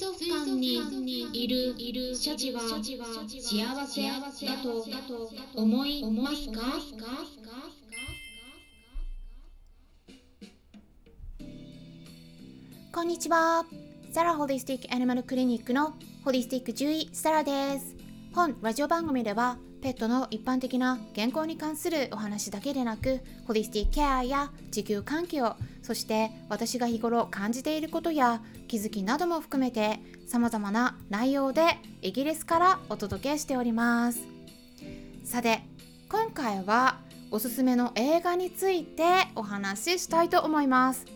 族館にいるシャチは幸せだと思いますか？こんにちは。サラホリスティックアニマルクリニックのホリスティック獣医サラです。本ラジオ番組ではペットの一般的な健康に関するお話だけでなくホリスティケアや地球環境そして私が日頃感じていることや気づきなども含めて様々な内容でイギリスからお届けしております。さて今回はおすすめの映画についてお話ししたいと思います。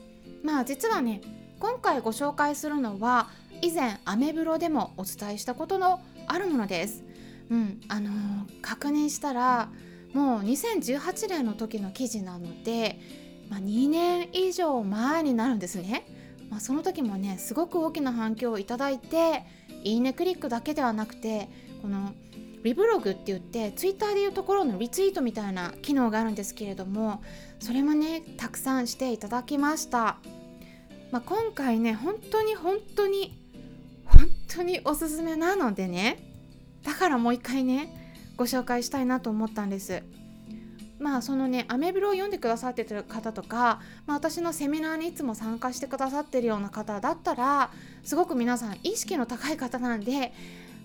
まあ実はね今回ご紹介するのは以前アメブロでもお伝えしたことのあるものです。うんあのー、確認したらもう2018年の時の記事なので、まあ、2年以上前になるんですね。まあ、その時もねすごく大きな反響をいただいていいねクリックだけではなくてこのリブログって言ってツイッターでいうところのリツイートみたいな機能があるんですけれどもそれもねたくさんしていただきました、まあ、今回ね本当に本当に本当におすすめなのでねだからもう一回ねご紹介したいなと思ったんです。まあそのねアメブロを読んでくださってる方とか、まあ、私のセミナーにいつも参加してくださってるような方だったらすごく皆さん意識の高い方なんで、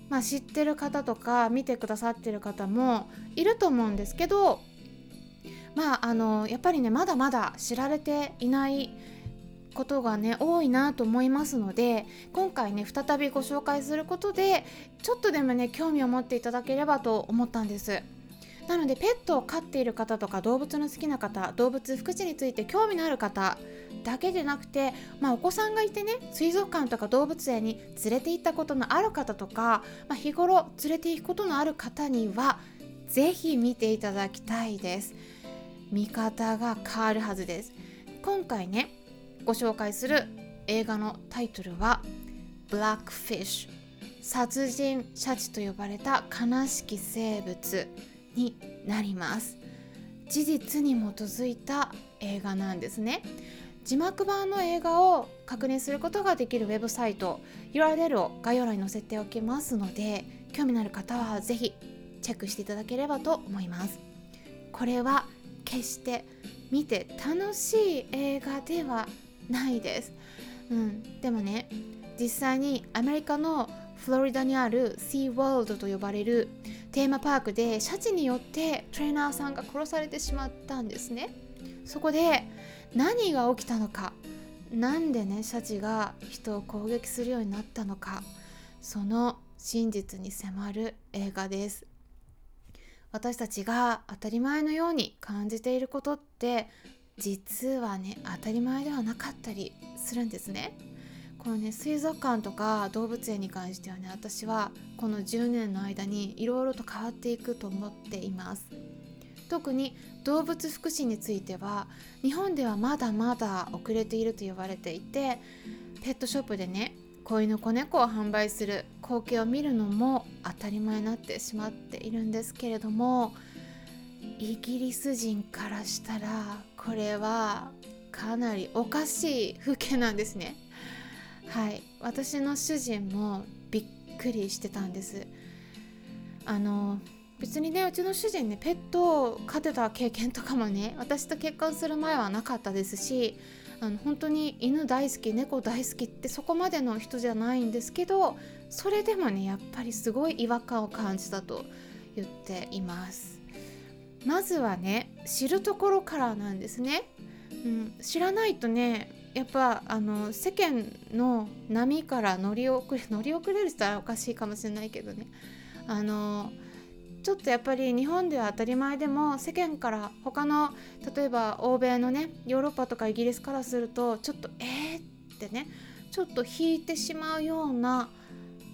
まあ、知ってる方とか見てくださってる方もいると思うんですけどまああのやっぱりねまだまだ知られていないことがね多いなと思いますので今回ね再びご紹介することでちょっとでもね興味を持っていただければと思ったんです。なのでペットを飼っている方とか動物の好きな方動物福祉について興味のある方だけでなくて、まあ、お子さんがいてね水族館とか動物園に連れて行ったことのある方とか、まあ、日頃連れて行くことのある方には是非見ていただきたいです。見方が変わるはずです。今回ねご紹介する映画のタイトルは「ブラックフィッシュ」殺人シャチと呼ばれた悲しき生物になります。事実に基づいた映画なんですね。字幕版の映画を確認することができるウェブサイト URL を概要欄に載せておきますので興味のある方は是非チェックしていただければと思います。これは決して見て楽しい映画ではないです、うん、でもね実際にアメリカのフロリダにあるシーワールドと呼ばれるテーマパークでシャチによってトレーナーさんが殺されてしまったんですね。そこで何が起きたのかなんでねシャチが人を攻撃するようになったのかその真実に迫る映画です。私たちが当たり前のように感じていることって実はね当たり前ではなかったりするんですね。このね水族館とか動物園に関してはね私はこの10年の間にいろいろと変わっていくと思っています。特に動物福祉については日本ではまだまだ遅れていると言われていてペットショップでね子犬子猫を販売する光景を見るのも当たり前になってしまっているんですけれどもイギリス人からしたらこれはかなりおかしい風景なんですね。はい。私の主人もびっくりしてたんです。あの別にねうちの主人ねペットを飼ってた経験とかもね私と結婚する前はなかったですしあの本当に犬大好き猫大好きってそこまでの人じゃないんですけどそれでもねやっぱりすごい違和感を感じたと言っています。まずはね知るところからなんですね、うん、知らないとねやっぱあの世間の波から乗り遅れ乗り遅れるって言ったらおかしいかもしれないけどね。あのちょっとやっぱり日本では当たり前でも世間から他の例えば欧米のねヨーロッパとかイギリスからするとちょっとえー？ってねちょっと引いてしまうような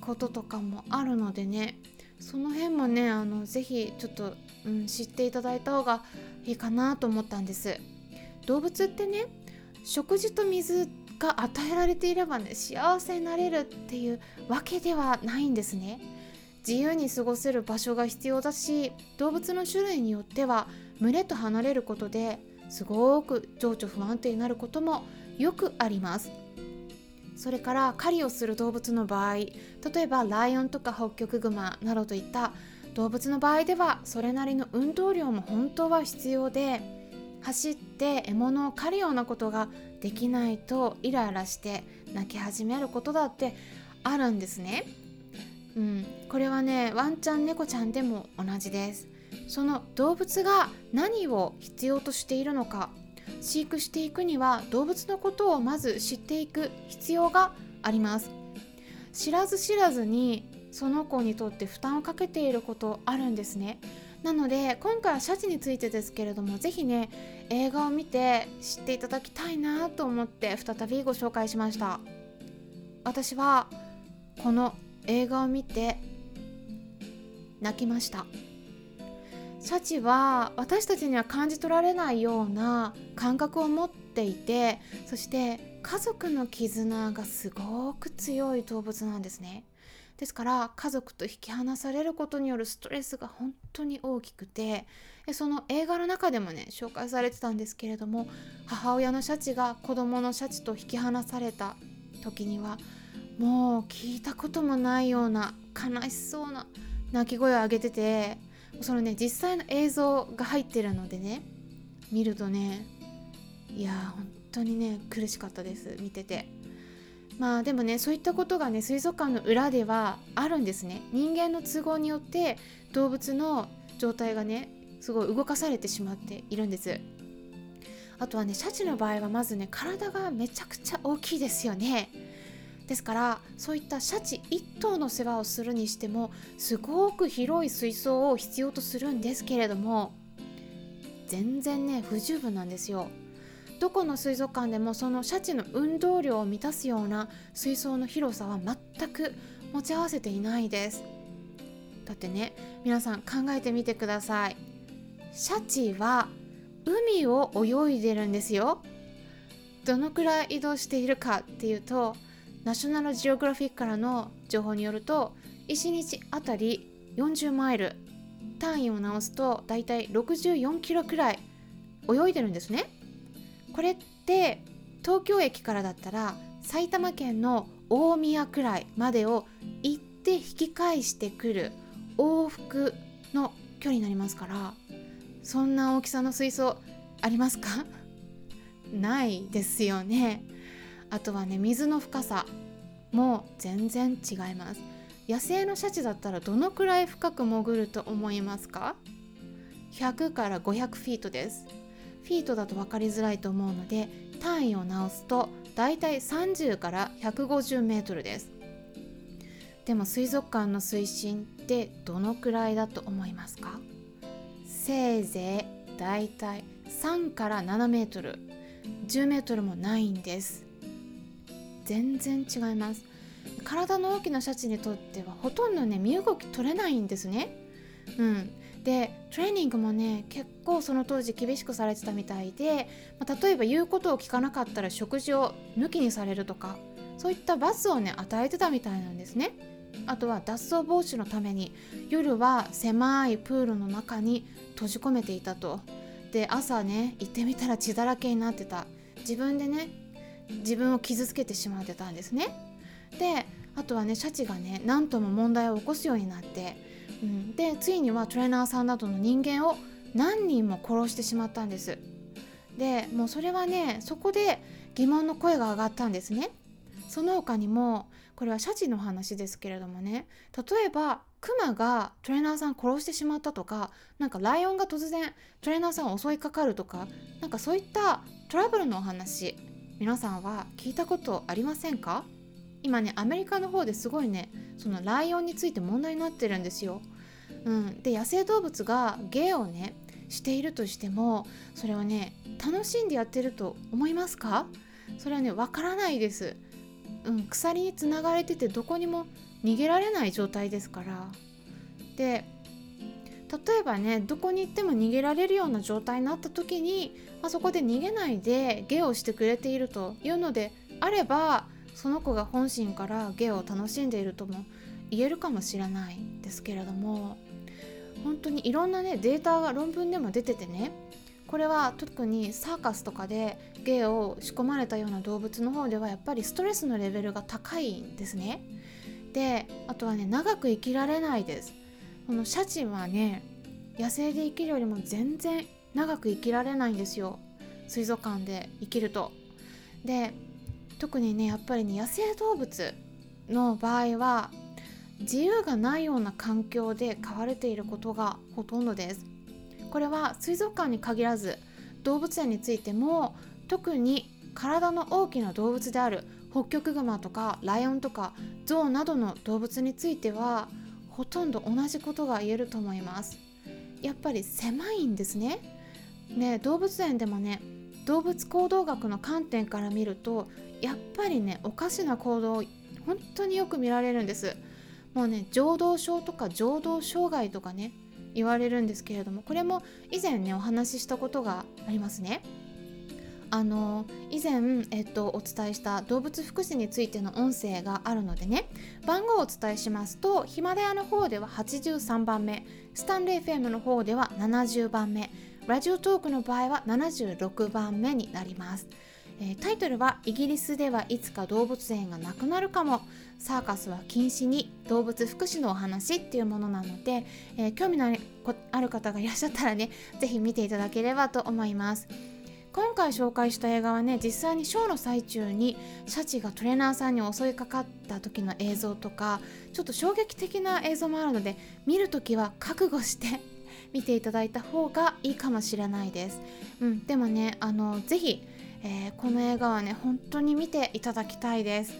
こととかもあるのでねその辺もねあのぜひちょっとうん、知っていただいた方がいいかなと思ったんです。動物ってね食事と水が与えられていればね幸せになれるっていうわけではないんですね。自由に過ごせる場所が必要だし動物の種類によっては群れと離れることですごく情緒不安定になることもよくあります。それから狩りをする動物の場合例えばライオンとかホッキョクグマなどといった動物の場合ではそれなりの運動量も本当は必要で走って獲物を狩るようなことができないとイライラして泣き始めることだってあるんですね。うん、これはねワンちゃん猫ちゃんでも同じです。その動物が何を必要としているのか飼育していくには動物のことをまず知っていく必要があります知らず知らずにその子にとって負担をかけていることあるんですね。なので今回はシャチについてですけれども是非ね映画を見て知っていただきたいなと思って再びご紹介しました。私はこの映画を見て泣きました。シャチは私たちには感じ取られないような感覚を持っていてそして家族の絆がすごく強い動物なんですね。ですから家族と引き離されることによるストレスが本当に大きくてその映画の中でもね紹介されてたんですけれども母親のシャチが子供のシャチと引き離された時にはもう聞いたこともないような悲しそうな泣き声を上げててそのね実際の映像が入ってるのでね見るとねいや本当にね苦しかったです見ててまあでもねそういったことがね水族館の裏ではあるんですね。人間の都合によって動物の状態がねすごい動かされてしまっているんです。あとはねシャチの場合はまずね体がめちゃくちゃ大きいですよね。ですからそういったシャチ1頭の世話をするにしてもすごく広い水槽を必要とするんですけれども全然ね不十分なんですよ。どこの水族館でもそのシャチの運動量を満たすような水槽の広さは全く持ち合わせていないです。だってね皆さん考えてみてください。シャチは海を泳いでるんですよ。どのくらい移動しているかっていうとナショナルジオグラフィックからの情報によると1日あたり40マイル単位を直すとだいたい64キロくらい泳いでるんですね。これって東京駅からだったら埼玉県の大宮くらいまでを行って引き返してくる往復の距離になりますからそんな大きさの水槽ありますか？ないですよね。あとはね水の深さも全然違います。野生のシャチだったらどのくらい深く潜ると思いますか？100から500フィートです。フィートだと分かりづらいと思うので単位を直すとだいたい30から150メートルです。でも水族館の水深ってどのくらいだと思いますか？せいぜいだいたい3から7メートル。10メートルもないんです。全然違います。体の大きなシャチにとってはほとんどね身動き取れないんですね。うん。でトレーニングもね結構その当時厳しくされてたみたいで、まあ、例えば言うことを聞かなかったら食事を抜きにされるとかそういった罰をね与えてたみたいなんですね。あとは脱走防止のために夜は狭いプールの中に閉じ込めていたと。で朝ね行ってみたら血だらけになってた。自分でね自分を傷つけてしまってたんですね。であとはねシャチがね何とも問題を起こすようになって、うん、でついにはトレーナーさんなどの人間を何人も殺してしまったんです。でもうそれはねそこで疑問の声が上がったんですね。その他にもこれはシャチの話ですけれどもね例えばクマがトレーナーさん殺してしまったとかなんかライオンが突然トレーナーさんを襲いかかるとかなんかそういったトラブルのお話皆さんは聞いたことありませんか？今ねアメリカの方ですごいねそのライオンについて問題になってるんですよ。うん、で野生動物が芸をねしているとしてもそれはね楽しんでやってると思いますか？それはねわからないです。うん、鎖につながれててどこにも逃げられない状態ですから。で例えばねどこに行っても逃げられるような状態になった時に、まあ、そこで逃げないで芸をしてくれているというのであればその子が本心から芸を楽しんでいるとも言えるかもしれないですけれども本当にいろんなねデータが論文でも出ててねこれは特にサーカスとかで芸を仕込まれたような動物の方ではやっぱりストレスのレベルが高いんですね。であとはね長く生きられないです。このシャチはね野生で生きるよりも全然長く生きられないんですよ。水族館で生きると。で特にねやっぱりね野生動物の場合は自由がないような環境で飼われていることがほとんどです。これは水族館に限らず動物園についても特に体の大きな動物であるホッキョクグマとかライオンとかゾウなどの動物についてはほとんど同じことが言えると思います。やっぱり狭いんですね。ね動物園でもね動物行動学の観点から見るとやっぱりねおかしな行動本当によく見られるんです。もうね情動症とか情動障害とかね言われるんですけれどもこれも以前ねお話ししたことがありますね。あの以前、えっと、お伝えした動物福祉についての音声があるのでね番号をお伝えしますとヒマラヤの方では83番目スタンレー FM の方では70番目ラジオトークの場合は76番目になります、えー、タイトルは「イギリスではいつか動物園がなくなるかも。サーカスは禁止に動物福祉のお話」っていうものなので、えー、興味のある方がいらっしゃったらね是非見ていただければと思います。今回紹介した映画はね実際にショーの最中にシャチがトレーナーさんに襲いかかった時の映像とかちょっと衝撃的な映像もあるので見る時は覚悟して見ていただいた方がいいかもしれないです。うん、でもねあのぜひ、えー、この映画はね本当に見ていただきたいです。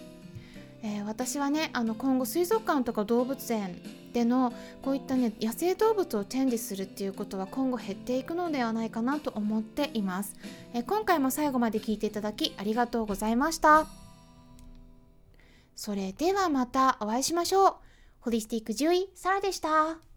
えー、私はねあの今後水族館とか動物園でのこういったね野生動物を展示するっていうことは今後減っていくのではないかなと思っています、えー、今回も最後まで聞いていただきありがとうございましたそれではまたお会いしましょうホリスティック獣医サラでした